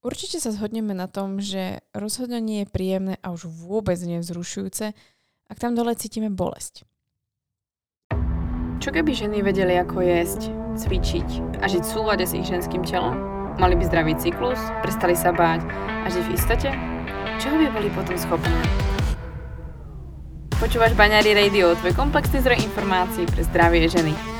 Určite sa zhodneme na tom, že rozhodne nie je príjemné a už vôbec nie je vzrušujúce, ak tam dole cítime bolesť. Čo keby ženy vedeli, ako jesť, cvičiť a žiť v súlade s ich ženským telom? Mali by zdravý cyklus, prestali sa báť a žiť v istote? Čoho by boli potom schopné? Počúvaš Baňári Radio, tvoj komplexný zdroj informácií pre zdravie ženy.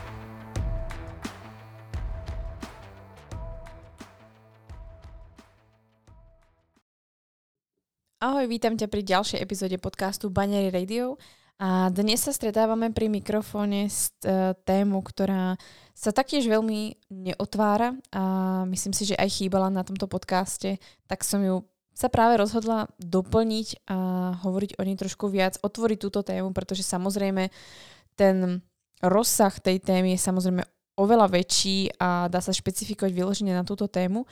Ahoj, vítam ťa pri ďalšej epizóde podcastu Banery Radio a dnes sa stretávame pri mikrofóne s e, tému, ktorá sa taktiež veľmi neotvára a myslím si, že aj chýbala na tomto podcaste, tak som ju sa práve rozhodla doplniť a hovoriť o nej trošku viac, otvoriť túto tému, pretože samozrejme ten rozsah tej témy je samozrejme oveľa väčší a dá sa špecifikovať vyloženie na túto tému.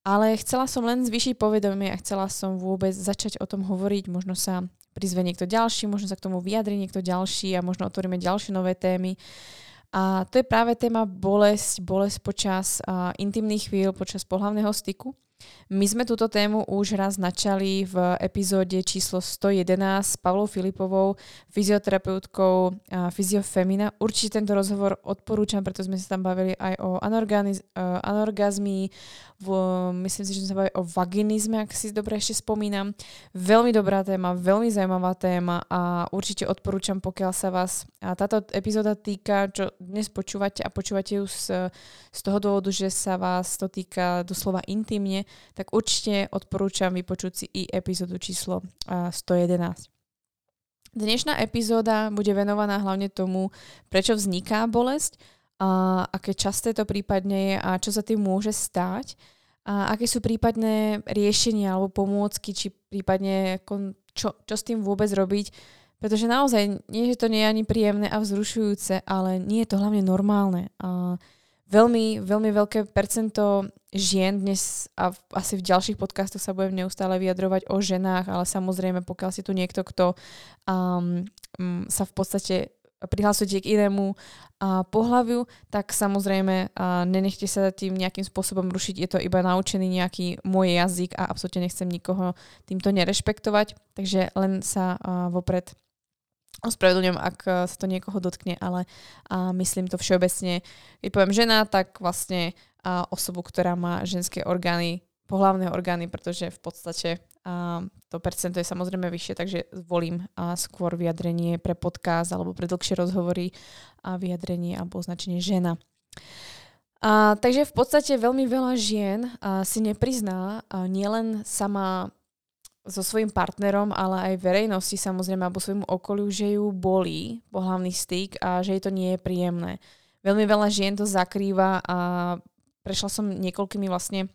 Ale chcela som len zvýšiť povedomie a chcela som vôbec začať o tom hovoriť. Možno sa prizve niekto ďalší, možno sa k tomu vyjadri niekto ďalší a možno otvoríme ďalšie nové témy. A to je práve téma bolesť, bolesť počas uh, intimných chvíľ, počas pohľavného styku. My sme túto tému už raz načali v epizóde číslo 111 s Pavlou Filipovou, fyzioterapeutkou Fyziofemina. Určite tento rozhovor odporúčam, preto sme sa tam bavili aj o anorgazmii, v, myslím si, že sme sa bavili o vaginizme, ak si dobre ešte spomínam. Veľmi dobrá téma, veľmi zaujímavá téma a určite odporúčam, pokiaľ sa vás táto epizóda týka, čo dnes počúvate a počúvate ju z, z toho dôvodu, že sa vás to týka doslova intimne, tak určite odporúčam vypočuť si i epizódu číslo 111. Dnešná epizóda bude venovaná hlavne tomu, prečo vzniká bolesť, a aké časté to prípadne je a čo sa tým môže stať a aké sú prípadné riešenia alebo pomôcky, či prípadne čo, čo s tým vôbec robiť, pretože naozaj nie, že to nie je ani príjemné a vzrušujúce, ale nie je to hlavne normálne. A veľmi, veľmi veľké percento žien dnes a v, asi v ďalších podcastoch sa budem neustále vyjadrovať o ženách, ale samozrejme, pokiaľ si tu niekto, kto um, sa v podstate prihlasujete k inému a pohľaviu, tak samozrejme a nenechte sa tým nejakým spôsobom rušiť, je to iba naučený nejaký môj jazyk a absolútne nechcem nikoho týmto nerešpektovať, takže len sa a, vopred ospravedlňujem, ak sa to niekoho dotkne, ale a myslím to všeobecne. Keď poviem žena, tak vlastne a osobu, ktorá má ženské orgány, pohlavné orgány, pretože v podstate to percento je samozrejme vyššie, takže zvolím skôr vyjadrenie pre podcast alebo pre dlhšie rozhovory a vyjadrenie alebo označenie žena. A, takže v podstate veľmi veľa žien a, si neprizná a nielen sama so svojím partnerom, ale aj verejnosti samozrejme alebo svojmu okoliu, že ju bolí pohľavný styk a že jej to nie je príjemné. Veľmi veľa žien to zakrýva a prešla som niekoľkými vlastne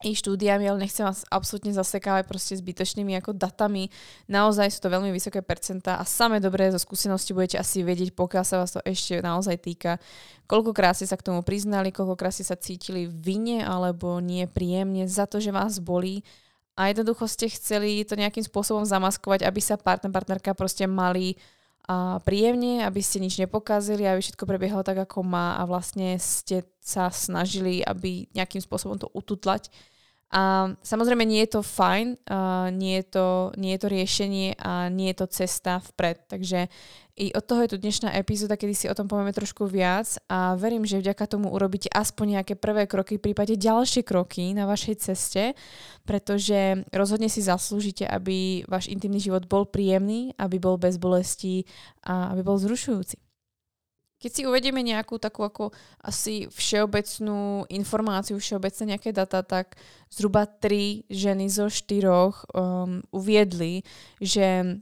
i štúdiami, ale nechcem vás absolútne zasekávať proste zbytočnými ako datami. Naozaj sú to veľmi vysoké percentá a same dobré zo skúsenosti budete asi vedieť, pokiaľ sa vás to ešte naozaj týka, koľkokrát ste sa k tomu priznali, koľkokrát ste sa cítili vine alebo nie príjemne za to, že vás bolí a jednoducho ste chceli to nejakým spôsobom zamaskovať, aby sa partner, partnerka proste mali a príjemne, aby ste nič nepokazili, aby všetko prebiehalo tak, ako má a vlastne ste sa snažili, aby nejakým spôsobom to ututlať. A samozrejme nie je to fajn, uh, nie, je to, nie je to riešenie a nie je to cesta vpred. Takže i od toho je tu dnešná epizóda, kedy si o tom povieme trošku viac a verím, že vďaka tomu urobíte aspoň nejaké prvé kroky, v prípade ďalšie kroky na vašej ceste, pretože rozhodne si zaslúžite, aby váš intimný život bol príjemný, aby bol bez bolesti a aby bol zrušujúci. Keď si uvedieme nejakú takú ako asi všeobecnú informáciu, všeobecné nejaké data, tak zhruba tri ženy zo štyroch um, uviedli, že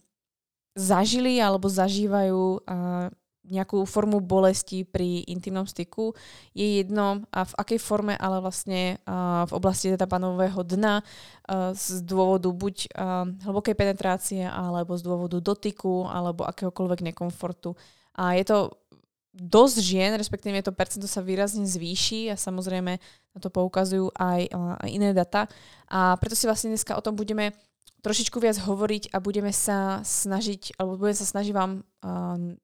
zažili alebo zažívajú uh, nejakú formu bolesti pri intimnom styku. Je jedno a v akej forme, ale vlastne v oblasti teda panového dna z dôvodu buď hlbokej penetrácie alebo z dôvodu dotyku alebo akéhokoľvek nekomfortu. A je to dosť žien, respektíve to percento sa výrazne zvýši a samozrejme na to poukazujú aj, iné data. A preto si vlastne dneska o tom budeme trošičku viac hovoriť a budeme sa snažiť, alebo budeme sa snažiť vám uh,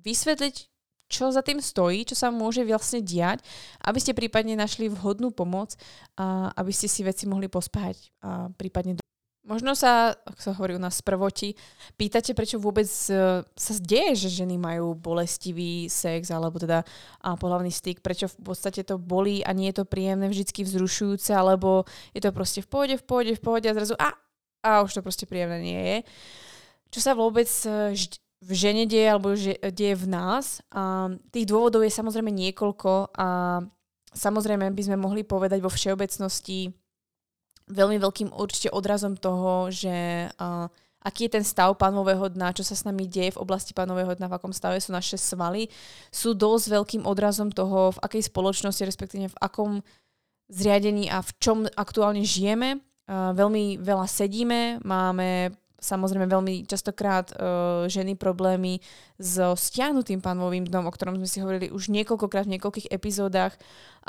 vysvetliť, čo za tým stojí, čo sa môže vlastne diať, aby ste prípadne našli vhodnú pomoc, a aby ste si veci mohli pospáhať a prípadne Možno sa, ako sa hovorí u nás prvoti, pýtate, prečo vôbec uh, sa deje, že ženy majú bolestivý sex alebo teda a pohľavný styk, prečo v podstate to bolí a nie je to príjemné, vždycky vzrušujúce, alebo je to proste v pohode, v pohode, v pohode a zrazu a, a už to proste príjemné nie je. Čo sa vôbec uh, v žene deje alebo že, deje v nás. A tých dôvodov je samozrejme niekoľko a samozrejme by sme mohli povedať vo všeobecnosti veľmi veľkým určite odrazom toho, že uh, aký je ten stav pánového dna, čo sa s nami deje v oblasti pánového dna, v akom stave sú naše svaly, sú dosť veľkým odrazom toho, v akej spoločnosti, respektíve v akom zriadení a v čom aktuálne žijeme. Uh, veľmi veľa sedíme, máme samozrejme veľmi častokrát uh, ženy problémy so stiahnutým pánovým dnom, o ktorom sme si hovorili už niekoľkokrát v niekoľkých epizódach,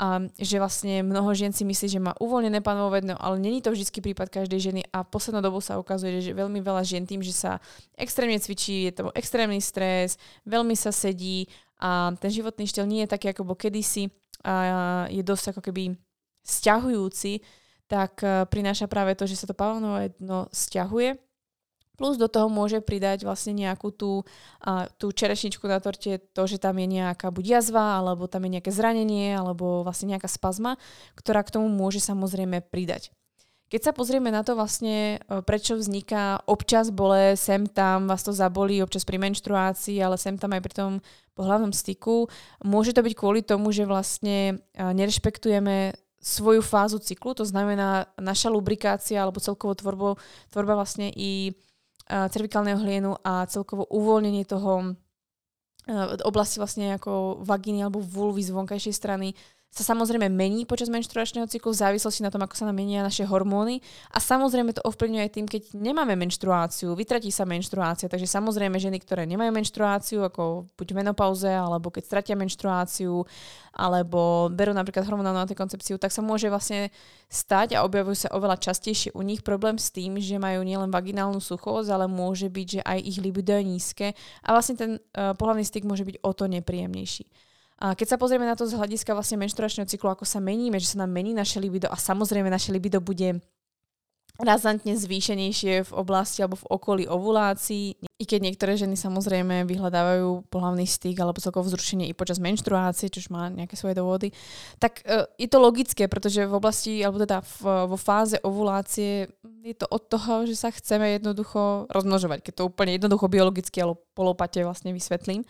um, že vlastne mnoho žien si myslí, že má uvoľnené pánové dno, ale není to vždy prípad každej ženy. A poslednou dobu sa ukazuje, že veľmi veľa žien tým, že sa extrémne cvičí, je to extrémny stres, veľmi sa sedí a ten životný štýl nie je taký, ako bol kedysi a je dosť ako keby stiahujúci, tak uh, prináša práve to, že sa to pánové dno stiahuje Plus do toho môže pridať vlastne nejakú tú, uh, tú čerešničku na torte, to, že tam je nejaká buď jazva, alebo tam je nejaké zranenie, alebo vlastne nejaká spazma, ktorá k tomu môže samozrejme pridať. Keď sa pozrieme na to vlastne, prečo vzniká občas bole, sem tam vás to zabolí, občas pri menštruácii, ale sem tam aj pri tom pohľavnom styku, môže to byť kvôli tomu, že vlastne nerešpektujeme svoju fázu cyklu, to znamená naša lubrikácia alebo celkovo tvorbo, tvorba vlastne i cervikálneho hlienu a celkovo uvoľnenie toho oblasti vlastne ako vagíny alebo vulvy z vonkajšej strany sa samozrejme mení počas menštruačného cyklu v závislosti na tom, ako sa nám menia naše hormóny. A samozrejme to ovplyvňuje aj tým, keď nemáme menštruáciu, vytratí sa menštruácia. Takže samozrejme ženy, ktoré nemajú menštruáciu, ako buď v menopauze, alebo keď stratia menštruáciu, alebo berú napríklad hormonálnu antikoncepciu, tak sa môže vlastne stať a objavujú sa oveľa častejšie u nich problém s tým, že majú nielen vaginálnu suchosť, ale môže byť, že aj ich libido je nízke a vlastne ten uh, pohľavný styk môže byť o to nepríjemnejší. A keď sa pozrieme na to z hľadiska vlastne menštruačného cyklu, ako sa meníme, že sa nám mení naše libido a samozrejme naše libido bude razantne zvýšenejšie v oblasti alebo v okolí ovulácií. I keď niektoré ženy samozrejme vyhľadávajú pohľavný styk alebo celkovo vzrušenie i počas menštruácie, čo má nejaké svoje dôvody, tak uh, je to logické, pretože v oblasti, alebo teda v, vo fáze ovulácie je to od toho, že sa chceme jednoducho rozmnožovať, keď to úplne jednoducho biologicky alebo polopate vlastne vysvetlím.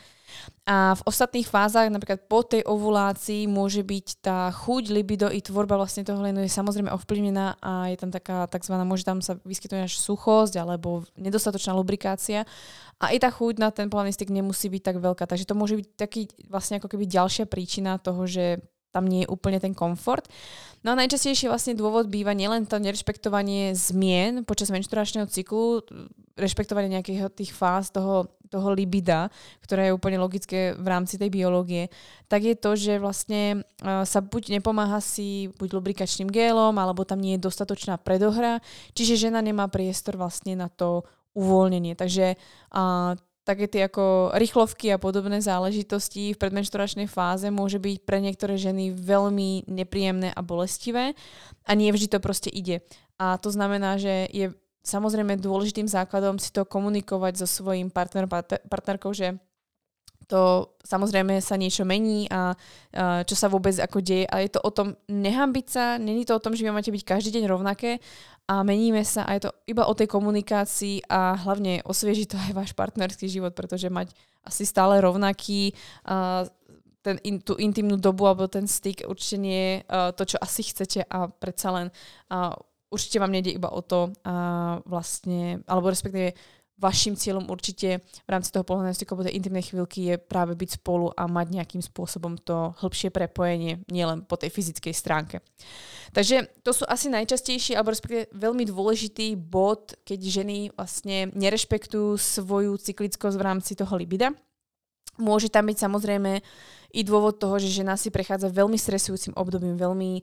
A v ostatných fázach, napríklad po tej ovulácii, môže byť tá chuť, libido i tvorba vlastne toho lenu je samozrejme ovplyvnená a je tam taká takzvaná, môže tam sa vyskytnúť až suchosť alebo nedostatočná lubrikácia a i tá chuť na ten pohľadný styk nemusí byť tak veľká. Takže to môže byť taký vlastne ako keby ďalšia príčina toho, že tam nie je úplne ten komfort. No a najčastejšie vlastne dôvod býva nielen to nerešpektovanie zmien počas menštruačného cyklu, rešpektovanie nejakých tých fáz toho, toho libida, ktoré je úplne logické v rámci tej biológie, tak je to, že vlastne sa buď nepomáha si buď lubrikačným gélom, alebo tam nie je dostatočná predohra, čiže žena nemá priestor vlastne na to uvoľnenie. Takže uh, také tie ako rýchlovky a podobné záležitosti v predmenšturačnej fáze môže byť pre niektoré ženy veľmi nepríjemné a bolestivé a nie vždy to proste ide. A to znamená, že je samozrejme dôležitým základom si to komunikovať so svojím partnerom, partnerkou, že to samozrejme sa niečo mení a, a čo sa vôbec ako deje. A je to o tom nehambiť sa, není to o tom, že vy máte byť každý deň rovnaké a meníme sa a je to iba o tej komunikácii a hlavne osvieži to aj váš partnerský život, pretože mať asi stále rovnaký a, ten, in, tú intimnú dobu alebo ten styk určite nie je uh, to, čo asi chcete a predsa len uh, určite vám nejde iba o to uh, vlastne, alebo respektíve vašim cieľom určite v rámci toho pohľadného styku tej intimnej chvíľky je práve byť spolu a mať nejakým spôsobom to hĺbšie prepojenie, nielen po tej fyzickej stránke. Takže to sú asi najčastejší, alebo respektíve veľmi dôležitý bod, keď ženy vlastne nerešpektujú svoju cyklickosť v rámci toho libida. Môže tam byť samozrejme i dôvod toho, že žena si prechádza veľmi stresujúcim obdobím, veľmi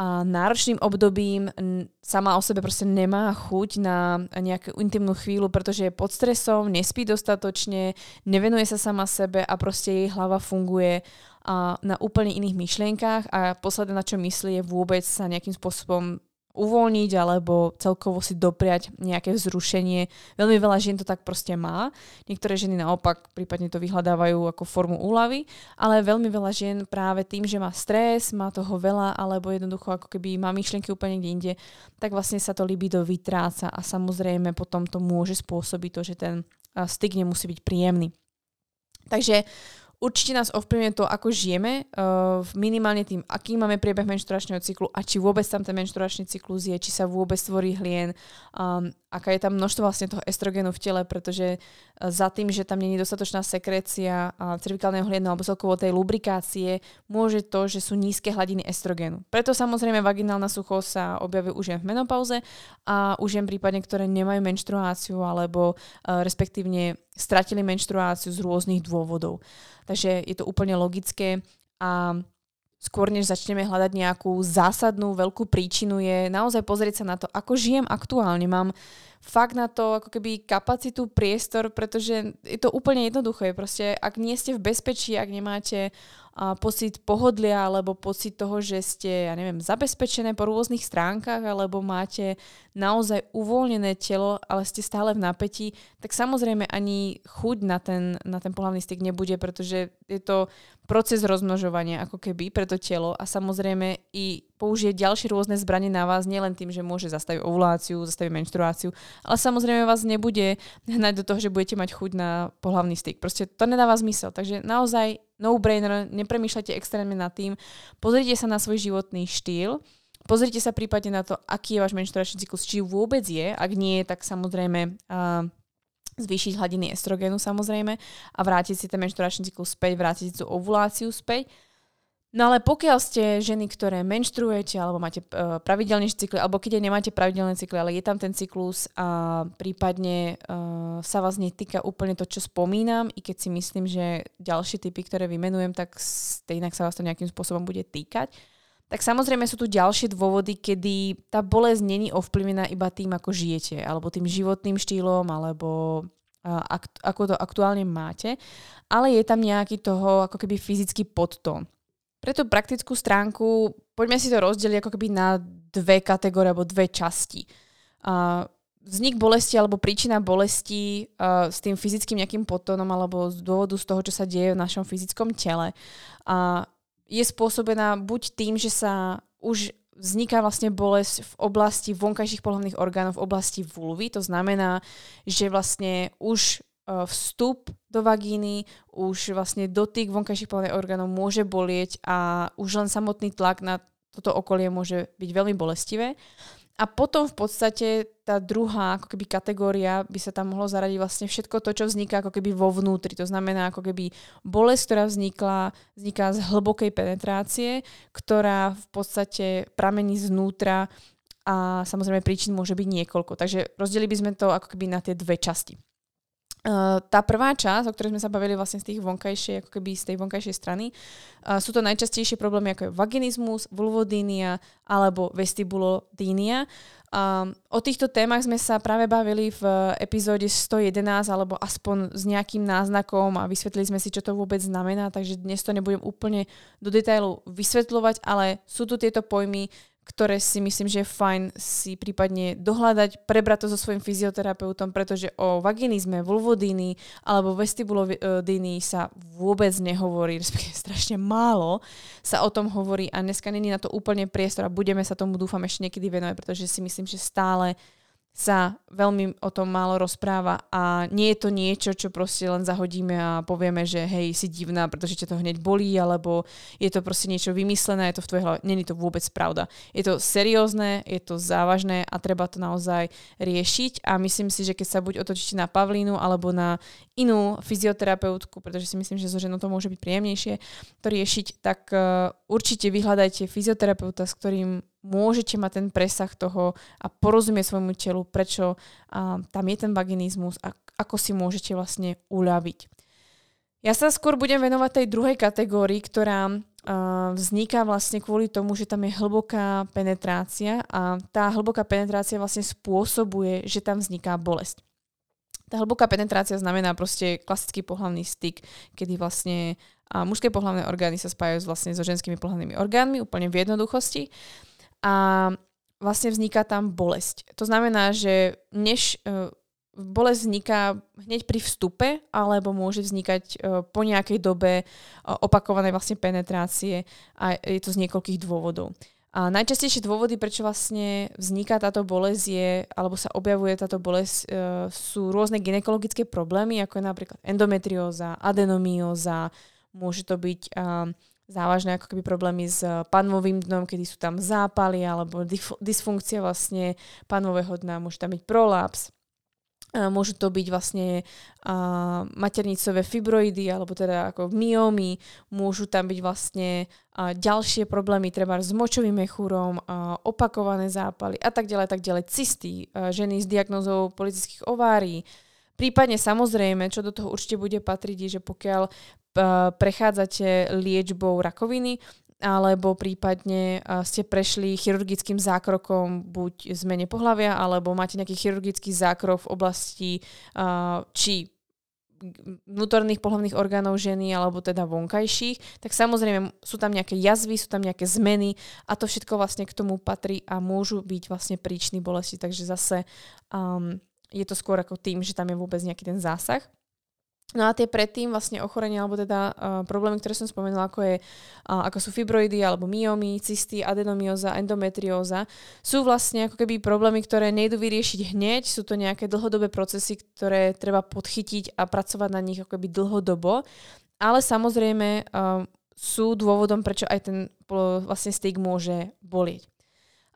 náročným obdobím sama o sebe proste nemá chuť na nejakú intimnú chvíľu, pretože je pod stresom, nespí dostatočne, nevenuje sa sama sebe a proste jej hlava funguje na úplne iných myšlienkách a posledné, na čo myslí, je vôbec sa nejakým spôsobom uvoľniť alebo celkovo si dopriať nejaké vzrušenie. Veľmi veľa žien to tak proste má. Niektoré ženy naopak prípadne to vyhľadávajú ako formu úlavy, ale veľmi veľa žien práve tým, že má stres, má toho veľa alebo jednoducho ako keby má myšlienky úplne niekde inde, tak vlastne sa to libido vytráca a samozrejme potom to môže spôsobiť to, že ten styk nemusí byť príjemný. Takže Určite nás ovplyvňuje to, ako žijeme, uh, minimálne tým, aký máme priebeh menšturačného cyklu a či vôbec tam ten menšturačný cyklus je, či sa vôbec tvorí hlien, um, aká je tam množstvo vlastne toho estrogenu v tele, pretože uh, za tým, že tam je dostatočná sekrécia cervikálneho hlienu alebo celkovo tej lubrikácie, môže to, že sú nízke hladiny estrogenu. Preto samozrejme vaginálna suchosť sa objavuje už v menopauze a už prípadne, ktoré nemajú menštruáciu alebo uh, respektívne stratili menštruáciu z rôznych dôvodov. Takže je to úplne logické a skôr než začneme hľadať nejakú zásadnú veľkú príčinu je naozaj pozrieť sa na to, ako žijem aktuálne. Mám fakt na to ako keby kapacitu, priestor, pretože je to úplne jednoduché. Proste ak nie ste v bezpečí, ak nemáte pocit pohodlia alebo pocit toho, že ste, ja neviem, zabezpečené po rôznych stránkach alebo máte naozaj uvoľnené telo, ale ste stále v napätí, tak samozrejme ani chuť na ten, na ten pohľavný styk nebude, pretože je to proces rozmnožovania ako keby pre to telo a samozrejme i použije ďalšie rôzne zbranie na vás, nielen tým, že môže zastaviť ovuláciu, zastaviť menštruáciu, ale samozrejme vás nebude hnať do toho, že budete mať chuť na pohľavný styk. Proste to nedáva zmysel. Takže naozaj no-brainer, nepremýšľajte extrémne nad tým, pozrite sa na svoj životný štýl, pozrite sa prípadne na to, aký je váš menštruačný cyklus, či vôbec je, ak nie, tak samozrejme uh, zvýšiť hladiny estrogénu samozrejme a vrátiť si ten menštruačný cyklus späť, vrátiť tú ovuláciu späť. No ale pokiaľ ste ženy, ktoré menštruujete alebo máte uh, pravidelnejšie cykly, alebo keď nemáte pravidelné cykly, ale je tam ten cyklus a prípadne uh, sa vás netýka úplne to, čo spomínam, i keď si myslím, že ďalšie typy, ktoré vymenujem, tak inak sa vás to nejakým spôsobom bude týkať, tak samozrejme sú tu ďalšie dôvody, kedy tá bolesť není ovplyvnená iba tým, ako žijete, alebo tým životným štýlom, alebo akt, ako to aktuálne máte, ale je tam nejaký toho ako keby fyzický podtón. Pre tú praktickú stránku poďme si to rozdeliť ako keby na dve kategórie alebo dve časti. Vznik bolesti alebo príčina bolesti s tým fyzickým nejakým potónom alebo z dôvodu z toho, čo sa deje v našom fyzickom tele, je spôsobená buď tým, že sa už vzniká vlastne bolesť v oblasti vonkajších pohľavných orgánov, v oblasti vulvy. To znamená, že vlastne už vstup do vagíny, už vlastne dotyk vonkajších pohľadných orgánov môže bolieť a už len samotný tlak na toto okolie môže byť veľmi bolestivé. A potom v podstate tá druhá ako keby kategória by sa tam mohlo zaradiť vlastne všetko to, čo vzniká ako keby vo vnútri. To znamená ako keby bolesť, ktorá vznikla, vzniká z hlbokej penetrácie, ktorá v podstate pramení znútra a samozrejme príčin môže byť niekoľko. Takže rozdelili by sme to ako keby na tie dve časti. Uh, tá prvá časť, o ktorej sme sa bavili vlastne z tých vonkajšie, ako keby z tej vonkajšej strany, uh, sú to najčastejšie problémy ako je vaginizmus, vulvodínia alebo vestibulodínia. Um, o týchto témach sme sa práve bavili v epizóde 111 alebo aspoň s nejakým náznakom a vysvetlili sme si, čo to vôbec znamená, takže dnes to nebudem úplne do detailu vysvetľovať, ale sú tu tieto pojmy, ktoré si myslím, že je fajn si prípadne dohľadať, prebrať to so svojím fyzioterapeutom, pretože o vaginizme, vulvodíny alebo vestibulodíny sa vôbec nehovorí, respektíve strašne málo sa o tom hovorí a dneska není na to úplne priestor a budeme sa tomu dúfam ešte niekedy venovať, pretože si myslím, že stále sa veľmi o tom málo rozpráva a nie je to niečo, čo proste len zahodíme a povieme, že hej, si divná, pretože ťa to hneď bolí, alebo je to proste niečo vymyslené, je to v tvojej hlave. Není to vôbec pravda. Je to seriózne, je to závažné a treba to naozaj riešiť a myslím si, že keď sa buď otočíte na Pavlínu alebo na inú fyzioterapeutku, pretože si myslím, že so ženou to môže byť príjemnejšie to riešiť, tak uh, určite vyhľadajte fyzioterapeuta, s ktorým môžete mať ten presah toho a porozumieť svojmu telu, prečo tam je ten vaginizmus a ako si môžete vlastne uľaviť. Ja sa skôr budem venovať tej druhej kategórii, ktorá uh, vzniká vlastne kvôli tomu, že tam je hlboká penetrácia a tá hlboká penetrácia vlastne spôsobuje, že tam vzniká bolesť. Tá hlboká penetrácia znamená proste klasický pohľavný styk, kedy vlastne uh, mužské pohľavné orgány sa spájajú vlastne so ženskými pohľavnými orgánmi, úplne v jednoduchosti. A vlastne vzniká tam bolesť. To znamená, že než uh, bolesť vzniká hneď pri vstupe, alebo môže vznikať e, po nejakej dobe e, opakovanej vlastne penetrácie a je to z niekoľkých dôvodov. A najčastejšie dôvody, prečo vlastne vzniká táto bolesť je, alebo sa objavuje táto bolesť, e, sú rôzne ginekologické problémy, ako je napríklad endometrióza, adenomióza, môže to byť závažné ako keby problémy s panvovým dnom, kedy sú tam zápaly alebo dysfunkcia vlastne panového dna, môže tam byť prolaps, Môžu to byť vlastne uh, maternicové fibroidy alebo teda ako myomy, môžu tam byť vlastne uh, ďalšie problémy, treba s močovým mechúrom, uh, opakované zápaly a tak ďalej, tak ďalej, cysty, uh, ženy s diagnozou politických ovárií. Prípadne samozrejme, čo do toho určite bude patriť, je, že pokiaľ prechádzate liečbou rakoviny, alebo prípadne ste prešli chirurgickým zákrokom buď zmene pohľavia, alebo máte nejaký chirurgický zákrok v oblasti či vnútorných pohľavných orgánov ženy alebo teda vonkajších, tak samozrejme sú tam nejaké jazvy, sú tam nejaké zmeny a to všetko vlastne k tomu patrí a môžu byť vlastne príčiny bolesti. Takže zase um, je to skôr ako tým, že tam je vôbec nejaký ten zásah. No a tie predtým vlastne ochorenia, alebo teda uh, problémy, ktoré som spomenula, ako, je, uh, ako sú fibroidy, alebo myomy, cysty, adenomióza, endometrióza, sú vlastne ako keby problémy, ktoré nejdu vyriešiť hneď, sú to nejaké dlhodobé procesy, ktoré treba podchytiť a pracovať na nich ako keby dlhodobo, ale samozrejme uh, sú dôvodom, prečo aj ten vlastne styk môže bolieť.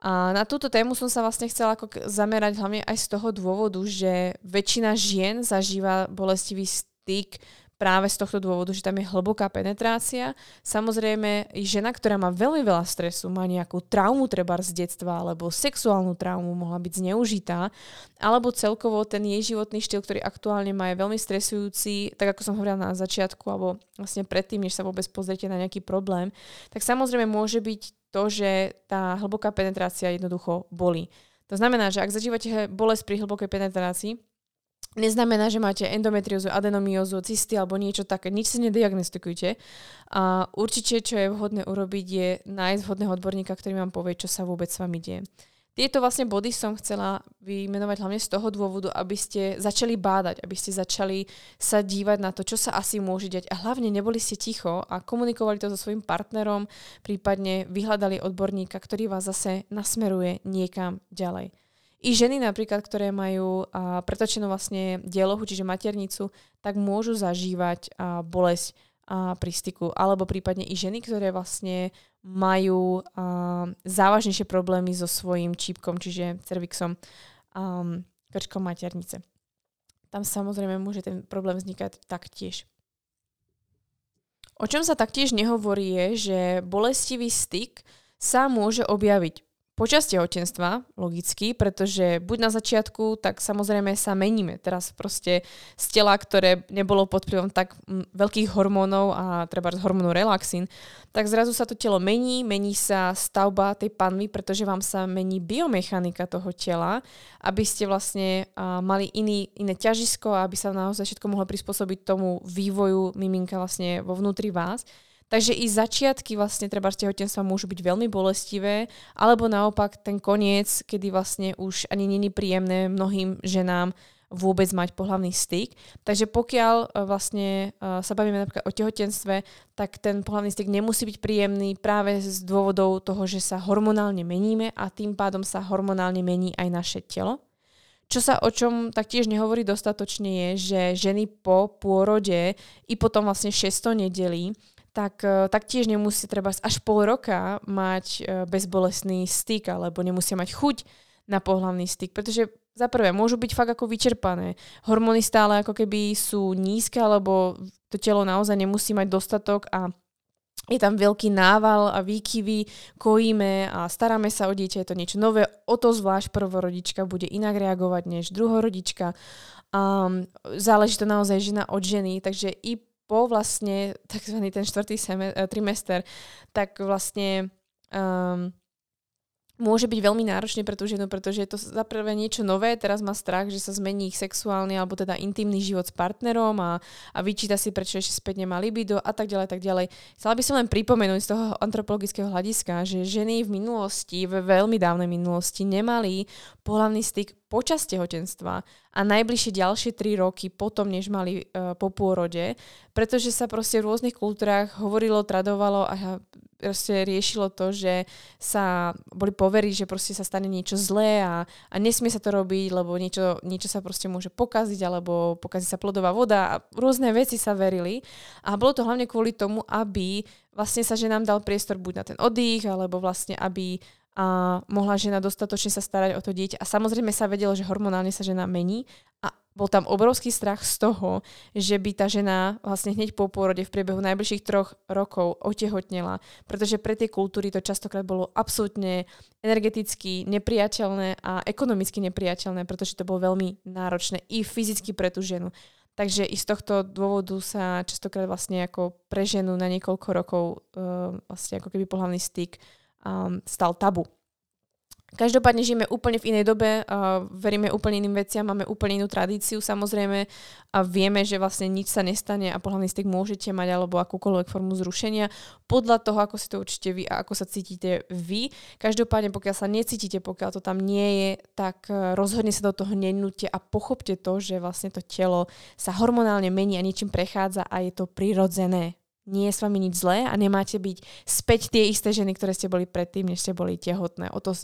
A na túto tému som sa vlastne chcela ako zamerať hlavne aj z toho dôvodu, že väčšina žien zažíva bolestivý styk práve z tohto dôvodu, že tam je hlboká penetrácia. Samozrejme, žena, ktorá má veľmi veľa stresu, má nejakú traumu treba z detstva, alebo sexuálnu traumu, mohla byť zneužitá, alebo celkovo ten jej životný štýl, ktorý aktuálne má, je veľmi stresujúci, tak ako som hovorila na začiatku, alebo vlastne predtým, než sa vôbec pozriete na nejaký problém, tak samozrejme môže byť to, že tá hlboká penetrácia jednoducho bolí. To znamená, že ak zažívate bolesť pri hlbokej penetrácii, neznamená, že máte endometriózu, adenomiózu, cysty alebo niečo také. Nič si nediagnostikujte. A určite, čo je vhodné urobiť, je nájsť vhodného odborníka, ktorý vám povie, čo sa vôbec s vami deje. Tieto vlastne body som chcela vymenovať hlavne z toho dôvodu, aby ste začali bádať, aby ste začali sa dívať na to, čo sa asi môže diať a hlavne neboli ste ticho a komunikovali to so svojím partnerom, prípadne vyhľadali odborníka, ktorý vás zase nasmeruje niekam ďalej. I ženy napríklad, ktoré majú a, pretočenú vlastne dielohu, čiže maternicu, tak môžu zažívať a, bolesť a, pri styku. Alebo prípadne i ženy, ktoré vlastne majú a, závažnejšie problémy so svojím čípkom, čiže cervixom, um, krčkom maternice. Tam samozrejme môže ten problém vznikať taktiež. O čom sa taktiež nehovorí je, že bolestivý styk sa môže objaviť Počas tehotenstva, logicky, pretože buď na začiatku, tak samozrejme sa meníme. Teraz proste z tela, ktoré nebolo pod vplyvom tak veľkých hormónov a treba hormónu relaxín, tak zrazu sa to telo mení, mení sa stavba tej panvy, pretože vám sa mení biomechanika toho tela, aby ste vlastne mali iný, iné ťažisko a aby sa naozaj všetko mohlo prispôsobiť tomu vývoju miminka vlastne vo vnútri vás. Takže i začiatky vlastne treba tehotenstva môžu byť veľmi bolestivé, alebo naopak ten koniec, kedy vlastne už ani není príjemné mnohým ženám vôbec mať pohľavný styk. Takže pokiaľ e, vlastne e, sa bavíme napríklad o tehotenstve, tak ten pohľavný styk nemusí byť príjemný práve z dôvodov toho, že sa hormonálne meníme a tým pádom sa hormonálne mení aj naše telo. Čo sa o čom taktiež nehovorí dostatočne je, že ženy po pôrode i potom vlastne 600 nedelí tak, e, tak tiež nemusí treba až pol roka mať e, bezbolestný styk, alebo nemusia mať chuť na pohľavný styk, pretože za prvé môžu byť fakt ako vyčerpané. Hormóny stále ako keby sú nízke, alebo to telo naozaj nemusí mať dostatok a je tam veľký nával a výkyvy, kojíme a staráme sa o dieťa, je to niečo nové, o to zvlášť prvorodička bude inak reagovať než druhorodička. Um, záleží to naozaj žena od ženy, takže i po vlastne takzvaný ten štvrtý sem- trimester, tak vlastne um, môže byť veľmi náročné pre tú ženu, pretože je to zaprvé niečo nové, teraz má strach, že sa zmení ich sexuálny alebo teda intimný život s partnerom a, a vyčíta si, prečo ešte späť nemá libido a tak ďalej, tak ďalej. Chcela by som len pripomenúť z toho antropologického hľadiska, že ženy v minulosti, v veľmi dávnej minulosti nemali pohľavný styk počas tehotenstva a najbližšie ďalšie 3 roky potom, než mali uh, po pôrode, pretože sa proste v rôznych kultúrách hovorilo, tradovalo a proste riešilo to, že sa boli poveriť, že proste sa stane niečo zlé a, a nesmie sa to robiť, lebo niečo, niečo sa proste môže pokaziť alebo pokazí sa plodová voda a rôzne veci sa verili. A bolo to hlavne kvôli tomu, aby vlastne sa ženám dal priestor buď na ten oddych alebo vlastne aby a mohla žena dostatočne sa starať o to dieťa. A samozrejme sa vedelo, že hormonálne sa žena mení a bol tam obrovský strach z toho, že by tá žena vlastne hneď po pôrode v priebehu najbližších troch rokov otehotnela, pretože pre tie kultúry to častokrát bolo absolútne energeticky nepriateľné a ekonomicky nepriateľné, pretože to bolo veľmi náročné i fyzicky pre tú ženu. Takže i z tohto dôvodu sa častokrát vlastne ako pre ženu na niekoľko rokov uh, vlastne ako keby pohľavný styk um, stal tabu. Každopádne žijeme úplne v inej dobe, uh, veríme úplne iným veciam, máme úplne inú tradíciu samozrejme a vieme, že vlastne nič sa nestane a pohľadný styk môžete mať alebo akúkoľvek formu zrušenia podľa toho, ako si to určite vy a ako sa cítite vy. Každopádne, pokiaľ sa necítite, pokiaľ to tam nie je, tak uh, rozhodne sa do toho nenúte a pochopte to, že vlastne to telo sa hormonálne mení a niečím prechádza a je to prirodzené nie je s vami nič zlé a nemáte byť späť tie isté ženy, ktoré ste boli predtým, než ste boli tehotné. O to,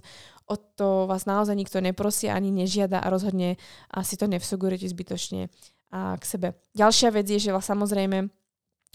o to vás naozaj nikto neprosí ani nežiada a rozhodne asi to nevsugurujete zbytočne a k sebe. Ďalšia vec je, že samozrejme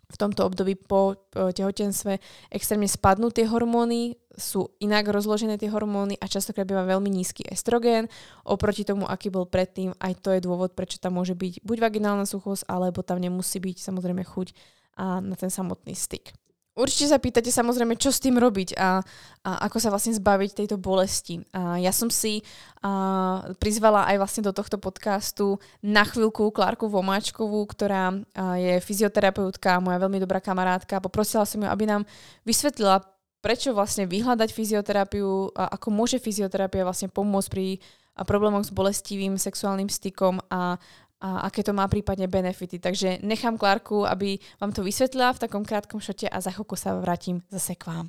v tomto období po tehotenstve extrémne spadnú tie hormóny, sú inak rozložené tie hormóny a častokrát býva veľmi nízky estrogén oproti tomu, aký bol predtým. Aj to je dôvod, prečo tam môže byť buď vaginálna suchosť, alebo tam nemusí byť samozrejme chuť a na ten samotný styk. Určite sa pýtate samozrejme, čo s tým robiť a, a ako sa vlastne zbaviť tejto bolesti. A ja som si a, prizvala aj vlastne do tohto podcastu na chvíľku Klárku Vomáčkovú, ktorá a, je fyzioterapeutka, moja veľmi dobrá kamarátka. Poprosila som ju, aby nám vysvetlila, prečo vlastne vyhľadať fyzioterapiu, a ako môže fyzioterapia vlastne pomôcť pri problémoch s bolestivým sexuálnym stykom a a aké to má prípadne benefity. Takže nechám Klárku, aby vám to vysvetlila v takom krátkom šote a za chvíľku sa vrátim zase k vám.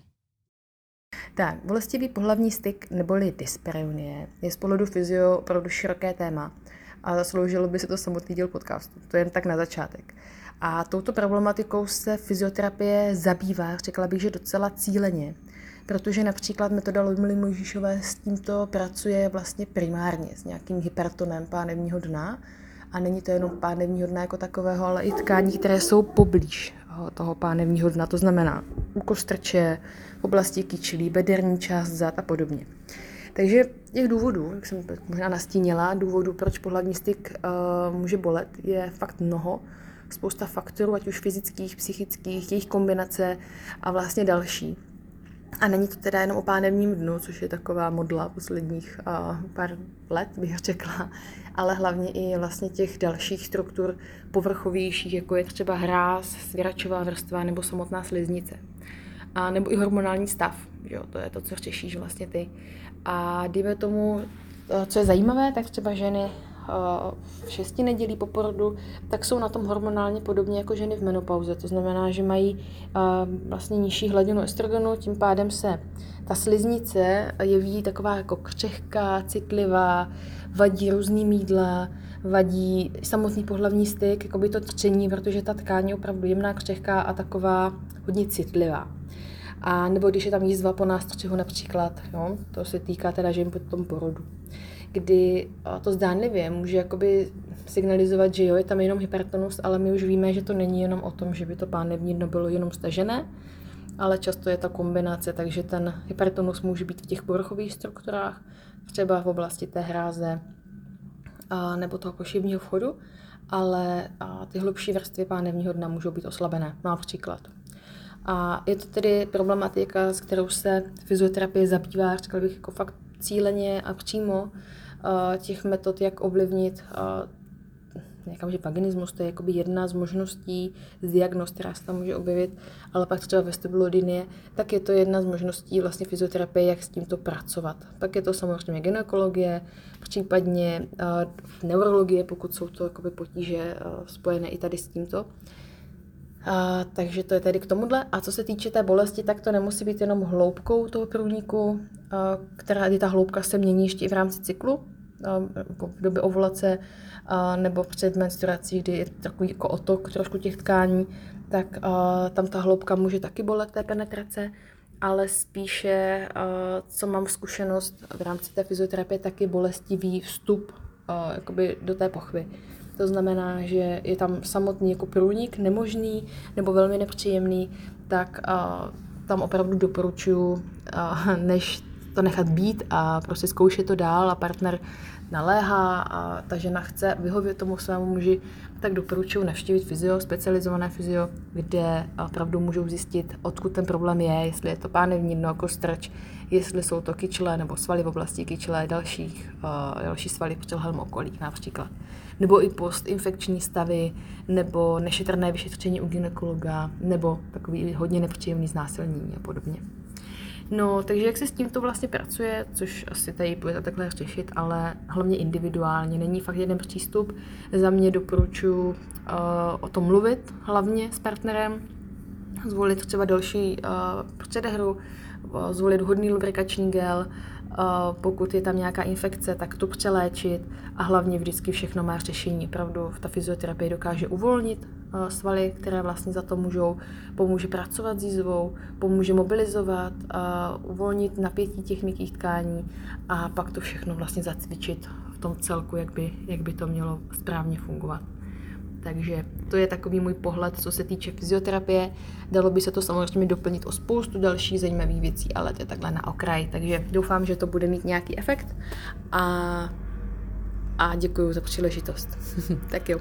Tak, bolestivý pohlavní styk neboli dyspereunie je z pohledu fyzio opravdu široké téma a zasloužilo by se to samotný díl podcastu. To je jen tak na začátek. A touto problematikou se fyzioterapie zabývá, řekla bych, že docela cíleně, protože například metoda Ludmily Mojžíšové s tímto pracuje vlastně primárně s nějakým hypertonem pánevního dna, a není to jenom pánevního dna jako takového, ale i tkání, které jsou poblíž toho pánevního dna, to znamená u kostrče, v oblasti kyčlí, bederní část, zad a podobně. Takže těch důvodů, jak jsem možná nastínila, důvodů, proč pohlavní styk uh, může bolet, je fakt mnoho. Spousta faktorů, ať už fyzických, psychických, jejich kombinace a vlastně další. A není to teda jenom o pánevním dnu, což je taková modla posledních uh, pár let, bych řekla, ale hlavně i vlastně těch dalších struktur povrchovějších, jako je třeba hráz, svěračová vrstva nebo samotná sliznice. A nebo i hormonální stav, jo, to je to, co řešíš vlastně ty. A dejme tomu, co je zajímavé, tak třeba ženy v šesti nedělí po porodu, tak jsou na tom hormonálně podobně jako ženy v menopauze. To znamená, že mají vlastně nižší hladinu estrogenu, tím pádem se ta sliznice jeví taková jako křehká, citlivá, vadí různý mídla, vadí samotný pohlavní styk, jako by to tření, protože ta tkání je opravdu jemná, křehká a taková hodně citlivá. A nebo když je tam jízva po nástřihu například, jo, to se týká teda žen po tom porodu kdy to zdánlivě může jakoby signalizovat, že jo, je tam jenom hypertonus, ale my už víme, že to není jenom o tom, že by to pánevní dno bylo jenom stažené, ale často je ta kombinace, takže ten hypertonus může být v těch povrchových strukturách, třeba v oblasti té hráze a, nebo toho pošivního vchodu, ale a, ty hlubší vrstvy pánevního dna můžou být oslabené, například. A je to tedy problematika, s kterou se fyzioterapie zabývá, řekla bych, jako fakt cíleně a přímo těch metod, jak ovlivnit nějaká, že vaginismus to je jakoby jedna z možností z diagnóz, která se tam může objevit, ale pak třeba vestibulodynie, tak je to jedna z možností vlastně fyzioterapie, jak s tímto pracovat. Pak je to samozřejmě gynekologie, případně uh, neurologie, pokud jsou to jakoby potíže uh, spojené i tady s tímto. A, takže to je tedy k tomuhle. A co se týče té bolesti, tak to nemusí být jenom hloubkou toho průniku, a, která ta hloubka se mění ještě i v rámci cyklu, a, jako v době ovulace a, nebo před menstruací, kdy je takový jako otok trošku těch tkání, tak a, tam ta hloubka může taky bolet té penetrace, ale spíše, co mám zkušenost v rámci té fyzioterapie, taky bolestivý vstup jakoby do té pochvy. To znamená, že je tam samotný jako průnik nemožný nebo velmi nepříjemný, tak a, tam opravdu doporučuji, a, než to nechat být a prostě zkoušet to dál a partner naléhá a ta žena chce vyhovět tomu svému muži, tak doporučuji navštívit fyzio, specializované fyzio, kde opravdu můžou zjistit, odkud ten problém je, jestli je to pánevní dno, kostrč, jestli jsou to kyčle nebo svaly v oblasti kyčle, dalších, uh, další svaly v okolí například nebo i postinfekční stavy, nebo nešetrné vyšetření u gynekologa, nebo takový hodně nepříjemný znásilnění a podobně. No, takže jak se s tímto vlastně pracuje, což asi tady budete takhle řešit, ale hlavně individuálně, není fakt jeden přístup. Za mě doporučuji uh, o tom mluvit hlavně s partnerem, zvolit třeba další uh, předehru, uh, zvolit hodný lubrikační gel, pokud je tam nějaká infekce, tak to přeléčit a hlavně vždycky všechno má řešení. Pravdu, ta fyzioterapie dokáže uvolnit svaly, které vlastně za to můžou, pomůže pracovat s jízvou, pomůže mobilizovat, uvolnit napětí těch měkkých tkání a pak to všechno vlastně zacvičit v tom celku, jak by, jak by to mělo správně fungovat. Takže to je takový můj pohled, co se týče fyzioterapie. Dalo by se to samozřejmě doplnit o spoustu dalších zajímavých věcí, ale to je takhle na okraj. Takže doufám, že to bude mít nějaký efekt a, a děkuji za příležitost. tak jo.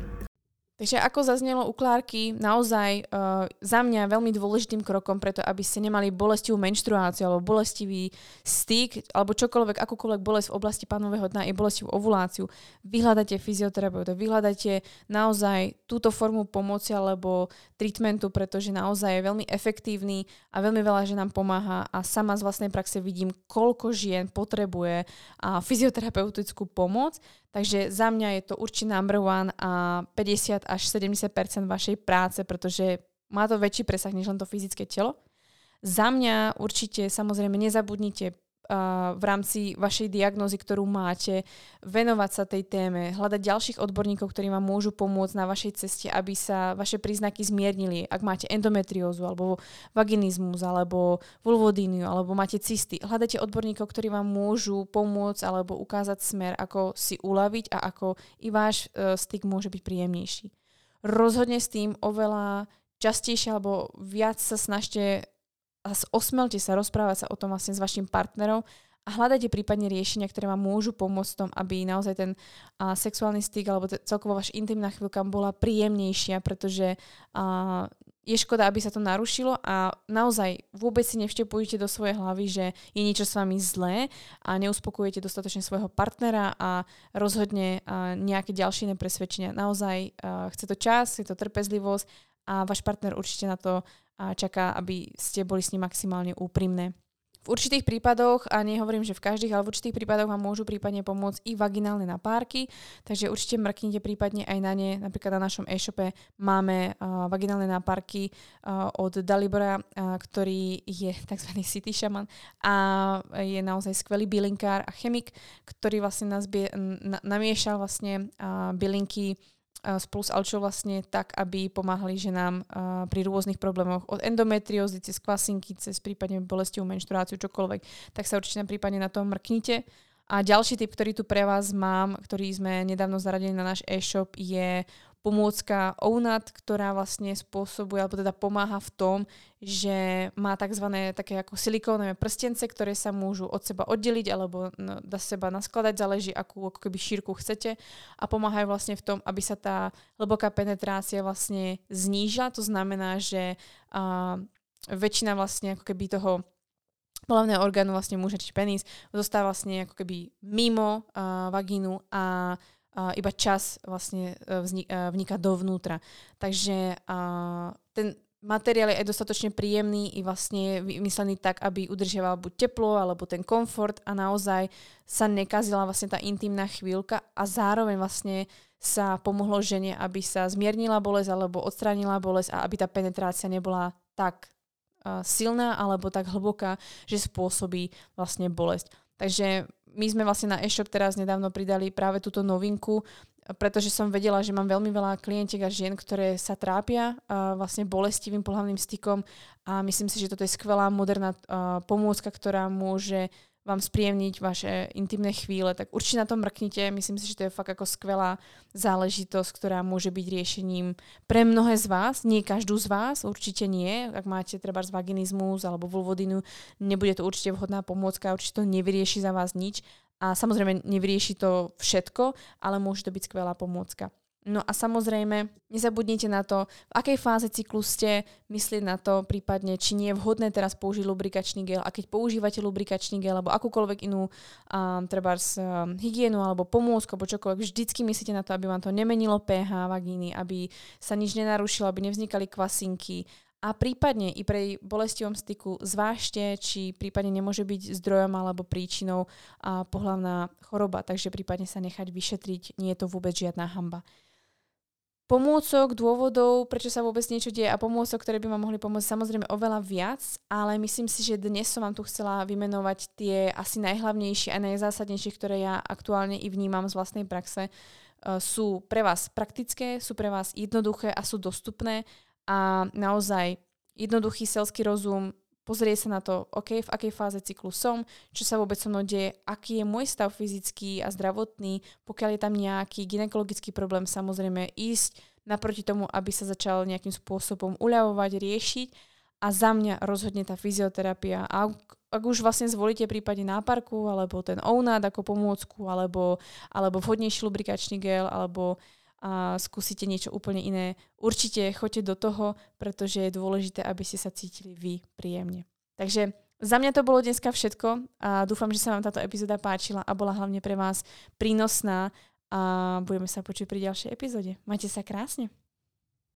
Takže ako zaznelo u Klárky, naozaj uh, za mňa veľmi dôležitým krokom preto, aby ste nemali bolestivú menštruáciu alebo bolestivý styk alebo čokoľvek, akúkoľvek bolesť v oblasti pánového dna i bolestivú ovuláciu, vyhľadajte fyzioterapeuta, vyhľadajte naozaj túto formu pomoci alebo treatmentu, pretože naozaj je veľmi efektívny a veľmi veľa že nám pomáha a sama z vlastnej praxe vidím, koľko žien potrebuje uh, fyzioterapeutickú pomoc, Takže za mňa je to určite number one a 50 až 70% vašej práce, pretože má to väčší presah než len to fyzické telo. Za mňa určite samozrejme nezabudnite v rámci vašej diagnózy, ktorú máte, venovať sa tej téme, hľadať ďalších odborníkov, ktorí vám môžu pomôcť na vašej ceste, aby sa vaše príznaky zmiernili. Ak máte endometriózu, alebo vaginizmus, alebo vulvodíniu, alebo máte cysty, hľadajte odborníkov, ktorí vám môžu pomôcť alebo ukázať smer, ako si uľaviť a ako i váš uh, styk môže byť príjemnejší. Rozhodne s tým oveľa častejšie alebo viac sa snažte a osmelte sa rozprávať sa o tom vlastne s vašim partnerom a hľadajte prípadne riešenia, ktoré vám môžu pomôcť tom, aby naozaj ten a, sexuálny styk alebo t- celkovo vaša intimná chvíľka bola príjemnejšia, pretože a, je škoda, aby sa to narušilo a naozaj vôbec si nevštepujete do svojej hlavy, že je niečo s vami zlé a neuspokojujete dostatočne svojho partnera a rozhodne a, nejaké ďalšie nepresvedčenia. Naozaj a, chce to čas, je to trpezlivosť a váš partner určite na to a čaká, aby ste boli s ním maximálne úprimné. V určitých prípadoch, a nehovorím, že v každých, ale v určitých prípadoch vám môžu prípadne pomôcť i vaginálne napárky, takže určite mrknite prípadne aj na ne. Napríklad na našom e-shope máme uh, vaginálne napárky uh, od Dalibora, uh, ktorý je tzv. city shaman a je naozaj skvelý bylinkár a chemik, ktorý vlastne nás bie, na, namiešal vlastne uh, bylinky spolu s Alčou vlastne tak, aby pomáhali ženám pri rôznych problémoch od endometriózy cez kvasinky, cez prípadne bolestivú menštruáciu, čokoľvek, tak sa určite prípadne na to mrknite. A ďalší tip, ktorý tu pre vás mám, ktorý sme nedávno zaradili na náš e-shop, je pomôcka OUNAT, ktorá vlastne spôsobuje, alebo teda pomáha v tom, že má tzv. také ako silikónové prstence, ktoré sa môžu od seba oddeliť alebo no, dá seba naskladať, záleží akú ako keby šírku chcete a pomáhajú vlastne v tom, aby sa tá hlboká penetrácia vlastne znížila. To znamená, že a, väčšina vlastne ako keby toho hlavného orgánu vlastne muža, či penis, zostáva vlastne ako keby mimo uh, vagínu a iba čas vlastne uh, vznik, uh, vniká dovnútra. Takže ten materiál je aj dostatočne príjemný i vlastne vymyslený tak, aby udržiaval buď teplo alebo ten komfort a naozaj sa nekazila vlastne tá intimná chvíľka a zároveň vlastne sa pomohlo žene, aby sa zmiernila bolesť alebo odstránila bolesť a aby tá penetrácia nebola tak uh, silná alebo tak hlboká, že spôsobí vlastne bolesť. Takže my sme vlastne na e-shop teraz nedávno pridali práve túto novinku, pretože som vedela, že mám veľmi veľa klientiek a žien, ktoré sa trápia uh, vlastne bolestivým pohľavným stykom a myslím si, že toto je skvelá moderná uh, pomôcka, ktorá môže vám spríjemniť vaše intimné chvíle, tak určite na to mrknite. Myslím si, že to je fakt ako skvelá záležitosť, ktorá môže byť riešením pre mnohé z vás. Nie každú z vás, určite nie. Ak máte treba z vaginizmus alebo vulvodinu, nebude to určite vhodná pomôcka, určite to nevyrieši za vás nič. A samozrejme nevyrieši to všetko, ale môže to byť skvelá pomôcka. No a samozrejme, nezabudnite na to, v akej fáze cyklu ste, myslieť na to prípadne, či nie je vhodné teraz použiť lubrikačný gel. A keď používate lubrikačný gel alebo akúkoľvek inú um, treba um, hygienu alebo pomôcku alebo čokoľvek, vždycky myslíte na to, aby vám to nemenilo pH vagíny, aby sa nič nenarušilo, aby nevznikali kvasinky. A prípadne i pri bolestivom styku zvážte, či prípadne nemôže byť zdrojom alebo príčinou a pohľavná choroba, takže prípadne sa nechať vyšetriť, nie je to vôbec žiadna hamba pomôcok, dôvodov, prečo sa vôbec niečo deje a pomôcok, ktoré by vám mohli pomôcť samozrejme oveľa viac, ale myslím si, že dnes som vám tu chcela vymenovať tie asi najhlavnejšie a najzásadnejšie, ktoré ja aktuálne i vnímam z vlastnej praxe. Uh, sú pre vás praktické, sú pre vás jednoduché a sú dostupné a naozaj jednoduchý selský rozum pozrie sa na to, OK, v akej fáze cyklu som, čo sa vôbec so mnou deje, aký je môj stav fyzický a zdravotný, pokiaľ je tam nejaký ginekologický problém, samozrejme ísť naproti tomu, aby sa začal nejakým spôsobom uľavovať, riešiť a za mňa rozhodne tá fyzioterapia. A ak už vlastne zvolíte prípadne náparku, alebo ten ONAD ako pomôcku, alebo, alebo vhodnejší lubrikačný gel, alebo a skúsite niečo úplne iné, určite choďte do toho, pretože je dôležité, aby ste sa cítili vy príjemne. Takže za mňa to bolo dneska všetko a dúfam, že sa vám táto epizóda páčila a bola hlavne pre vás prínosná a budeme sa počuť pri ďalšej epizóde. Majte sa krásne.